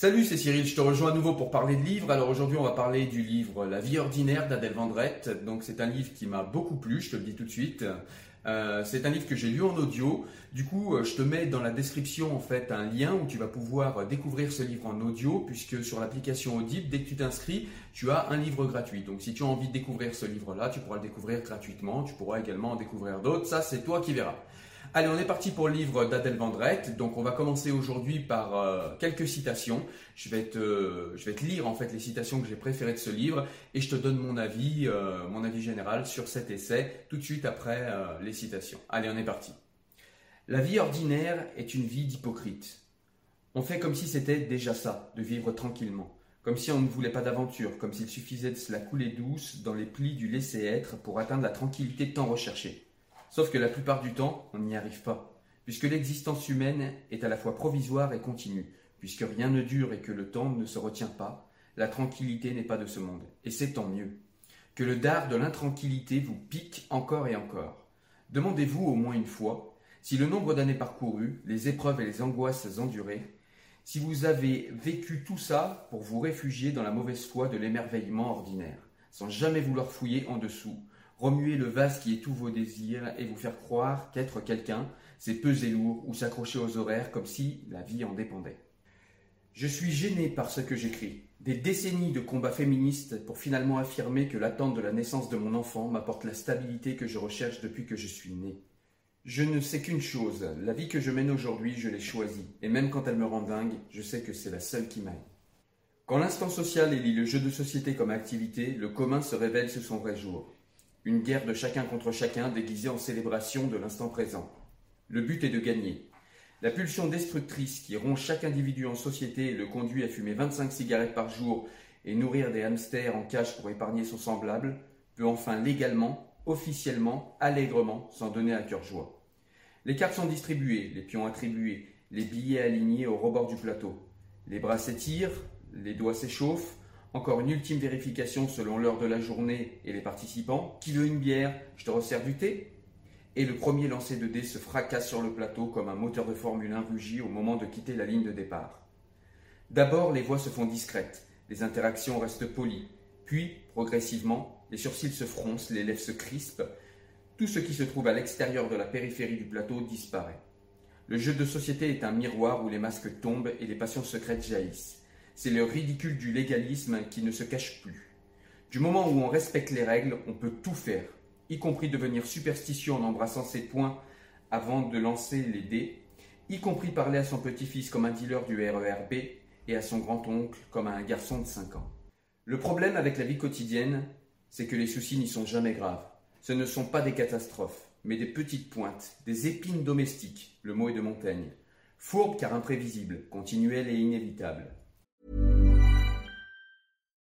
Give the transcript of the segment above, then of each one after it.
Salut, c'est Cyril, je te rejoins à nouveau pour parler de livres. Alors aujourd'hui, on va parler du livre La vie ordinaire d'Adèle Vendrette. Donc c'est un livre qui m'a beaucoup plu, je te le dis tout de suite. Euh, c'est un livre que j'ai lu en audio. Du coup, euh, je te mets dans la description en fait un lien où tu vas pouvoir découvrir ce livre en audio, puisque sur l'application Audible, dès que tu t'inscris, tu as un livre gratuit. Donc si tu as envie de découvrir ce livre-là, tu pourras le découvrir gratuitement. Tu pourras également en découvrir d'autres. Ça, c'est toi qui verras. Allez, on est parti pour le livre d'Adèle Vendrette. Donc, on va commencer aujourd'hui par euh, quelques citations. Je vais, te, lire en fait les citations que j'ai préférées de ce livre et je te donne mon avis, euh, mon avis général sur cet essai tout de suite après euh, les citations. Allez, on est parti. La vie ordinaire est une vie d'hypocrite. On fait comme si c'était déjà ça, de vivre tranquillement, comme si on ne voulait pas d'aventure, comme s'il suffisait de se la couler douce dans les plis du laisser-être pour atteindre la tranquillité tant recherchée. Sauf que la plupart du temps, on n'y arrive pas, puisque l'existence humaine est à la fois provisoire et continue, puisque rien ne dure et que le temps ne se retient pas, la tranquillité n'est pas de ce monde, et c'est tant mieux. Que le dard de l'intranquillité vous pique encore et encore. Demandez-vous au moins une fois si le nombre d'années parcourues, les épreuves et les angoisses endurées, si vous avez vécu tout ça pour vous réfugier dans la mauvaise foi de l'émerveillement ordinaire, sans jamais vouloir fouiller en dessous, remuer le vase qui est tous vos désirs et vous faire croire qu'être quelqu'un, c'est peser lourd ou s'accrocher aux horaires comme si la vie en dépendait. Je suis gêné par ce que j'écris. Des décennies de combats féministes pour finalement affirmer que l'attente de la naissance de mon enfant m'apporte la stabilité que je recherche depuis que je suis né. Je ne sais qu'une chose, la vie que je mène aujourd'hui, je l'ai choisie, et même quand elle me rend dingue, je sais que c'est la seule qui m'aille. Quand l'instant social élit le jeu de société comme activité, le commun se révèle sous son vrai jour. Une guerre de chacun contre chacun déguisée en célébration de l'instant présent. Le but est de gagner. La pulsion destructrice qui rompt chaque individu en société et le conduit à fumer 25 cigarettes par jour et nourrir des hamsters en cage pour épargner son semblable peut enfin légalement, officiellement, allègrement s'en donner à cœur joie. Les cartes sont distribuées, les pions attribués, les billets alignés au rebord du plateau. Les bras s'étirent, les doigts s'échauffent, encore une ultime vérification selon l'heure de la journée et les participants. Qui veut une bière? Je te resserre du thé Et le premier lancé de dés se fracasse sur le plateau comme un moteur de Formule 1 rugit au moment de quitter la ligne de départ. D'abord, les voix se font discrètes, les interactions restent polies. Puis, progressivement, les sourcils se froncent, les lèvres se crispent. Tout ce qui se trouve à l'extérieur de la périphérie du plateau disparaît. Le jeu de société est un miroir où les masques tombent et les passions secrètes jaillissent. C'est le ridicule du légalisme qui ne se cache plus. Du moment où on respecte les règles, on peut tout faire, y compris devenir superstitieux en embrassant ses poings avant de lancer les dés, y compris parler à son petit-fils comme un dealer du RERB et à son grand-oncle comme à un garçon de 5 ans. Le problème avec la vie quotidienne, c'est que les soucis n'y sont jamais graves. Ce ne sont pas des catastrophes, mais des petites pointes, des épines domestiques, le mot est de Montaigne. Fourbe car imprévisible, continuelle et inévitable.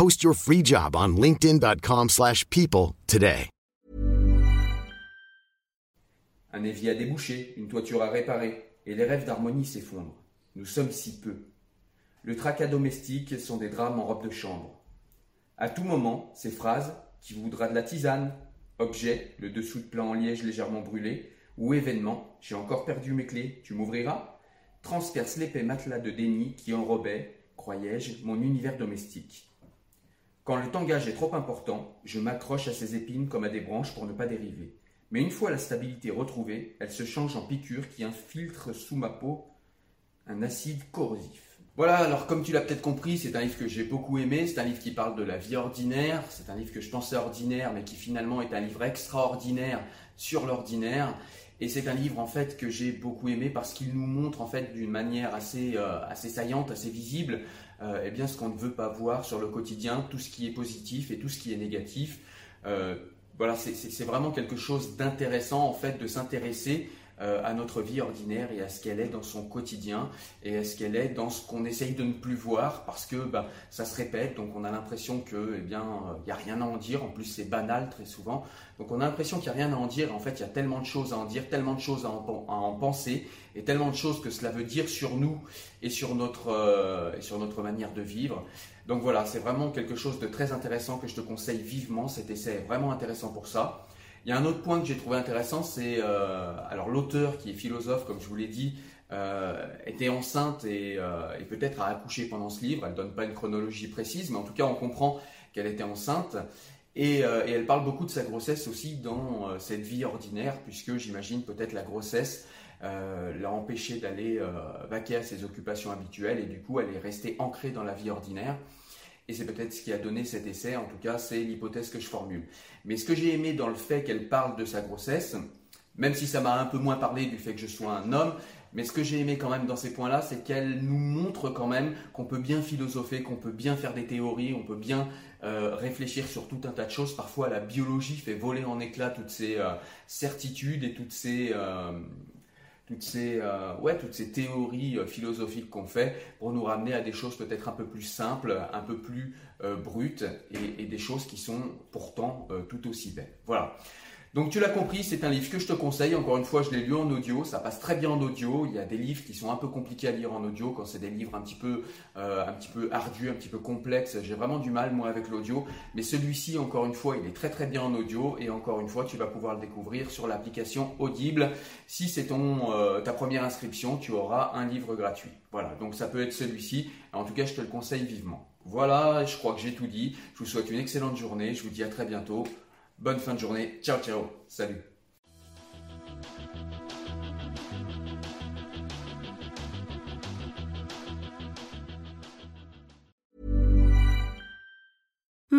Post your free job on linkedin.com/people slash people today. Un évier à déboucher, une toiture à réparer, et les rêves d'harmonie s'effondrent. Nous sommes si peu. Le tracas domestique sont des drames en robe de chambre. À tout moment, ces phrases qui voudra de la tisane, objet, le dessous de plat en liège légèrement brûlé, ou événement, j'ai encore perdu mes clés, tu m'ouvriras transperce l'épais matelas de déni qui enrobait, croyais-je, mon univers domestique. Quand le tangage est trop important, je m'accroche à ces épines comme à des branches pour ne pas dériver. Mais une fois la stabilité retrouvée, elle se change en piqûre qui infiltre sous ma peau un acide corrosif. Voilà, alors comme tu l'as peut-être compris, c'est un livre que j'ai beaucoup aimé, c'est un livre qui parle de la vie ordinaire, c'est un livre que je pensais ordinaire, mais qui finalement est un livre extraordinaire sur l'ordinaire. Et c'est un livre en fait que j'ai beaucoup aimé parce qu'il nous montre en fait d'une manière assez, euh, assez saillante, assez visible, euh, eh bien ce qu'on ne veut pas voir sur le quotidien, tout ce qui est positif et tout ce qui est négatif. Euh, voilà, c'est- vraiment quelque chose d'intéressant en fait de s'intéresser euh, à notre vie ordinaire et à ce qu'elle est dans son quotidien et à ce qu'elle est dans ce qu'on essaye de ne plus voir parce que bah, ça se répète, donc on a l'impression que eh bien il n'y a rien à en dire. En plus c'est banal très souvent, donc on a l'impression qu'il n'y a rien à en dire. En fait, il y a tellement de choses à en dire, tellement de choses à en, pen- à en penser et tellement de choses que cela veut dire sur nous et sur notre euh, et sur notre manière de vivre. Donc voilà, c'est vraiment quelque chose de très intéressant que je te conseille vivement. Cet essai est vraiment intéressant pour ça. Il y a un autre point que j'ai trouvé intéressant, c'est euh, alors l'auteur qui est philosophe, comme je vous l'ai dit, euh, était enceinte et, euh, et peut-être a accouché pendant ce livre. Elle donne pas une chronologie précise, mais en tout cas on comprend qu'elle était enceinte. Et, euh, et elle parle beaucoup de sa grossesse aussi dans euh, cette vie ordinaire, puisque j'imagine peut-être la grossesse euh, l'a empêchée d'aller euh, vaquer à ses occupations habituelles et du coup elle est restée ancrée dans la vie ordinaire. Et c'est peut-être ce qui a donné cet essai, en tout cas c'est l'hypothèse que je formule. Mais ce que j'ai aimé dans le fait qu'elle parle de sa grossesse, même si ça m'a un peu moins parlé du fait que je sois un homme, mais ce que j'ai aimé quand même dans ces points-là, c'est qu'elle nous montre quand même qu'on peut bien philosopher, qu'on peut bien faire des théories, on peut bien euh, réfléchir sur tout un tas de choses. Parfois, la biologie fait voler en éclats toutes ces euh, certitudes et toutes ces, euh, toutes ces, euh, toutes ces théories euh, philosophiques qu'on fait pour nous ramener à des choses peut-être un peu plus simples, un peu plus euh, brutes et, des choses qui sont pourtant tout aussi belles. Voilà. Donc tu l'as compris, c'est un livre que je te conseille. Encore une fois, je l'ai lu en audio, ça passe très bien en audio. Il y a des livres qui sont un peu compliqués à lire en audio quand c'est des livres un petit peu, euh, un petit peu ardus, un petit peu complexes. J'ai vraiment du mal moi avec l'audio, mais celui-ci, encore une fois, il est très très bien en audio et encore une fois, tu vas pouvoir le découvrir sur l'application Audible. Si c'est ton euh, ta première inscription, tu auras un livre gratuit. Voilà, donc ça peut être celui-ci. En tout cas, je te le conseille vivement. Voilà, je crois que j'ai tout dit. Je vous souhaite une excellente journée. Je vous dis à très bientôt. Bonne fin de journée. Ciao, ciao. Salut.